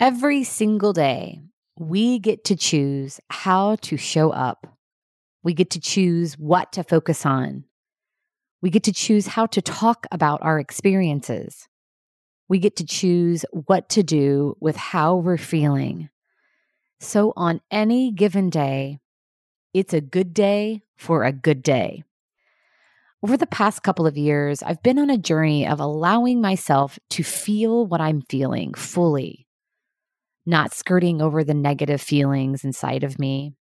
Every single day, we get to choose how to show up. We get to choose what to focus on. We get to choose how to talk about our experiences. We get to choose what to do with how we're feeling. So, on any given day, it's a good day for a good day. Over the past couple of years, I've been on a journey of allowing myself to feel what I'm feeling fully not skirting over the negative feelings inside of me.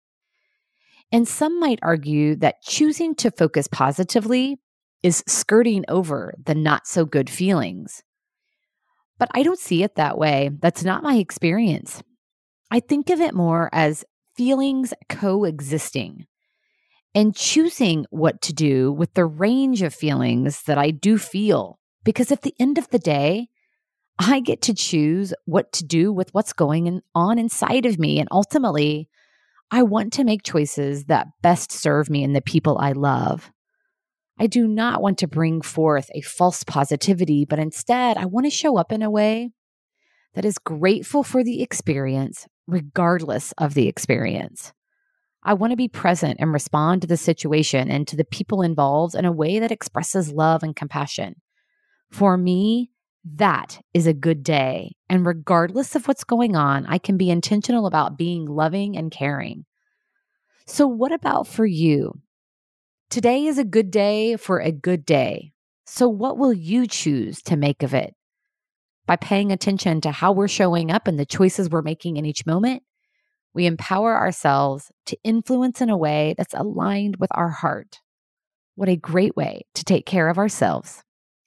And some might argue that choosing to focus positively is skirting over the not so good feelings. But I don't see it that way. That's not my experience. I think of it more as feelings coexisting and choosing what to do with the range of feelings that I do feel. Because at the end of the day, I get to choose what to do with what's going on inside of me. And ultimately, I want to make choices that best serve me and the people I love. I do not want to bring forth a false positivity, but instead, I want to show up in a way that is grateful for the experience, regardless of the experience. I want to be present and respond to the situation and to the people involved in a way that expresses love and compassion. For me, that is a good day. And regardless of what's going on, I can be intentional about being loving and caring. So, what about for you? Today is a good day for a good day. So, what will you choose to make of it? By paying attention to how we're showing up and the choices we're making in each moment, we empower ourselves to influence in a way that's aligned with our heart. What a great way to take care of ourselves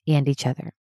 and each other.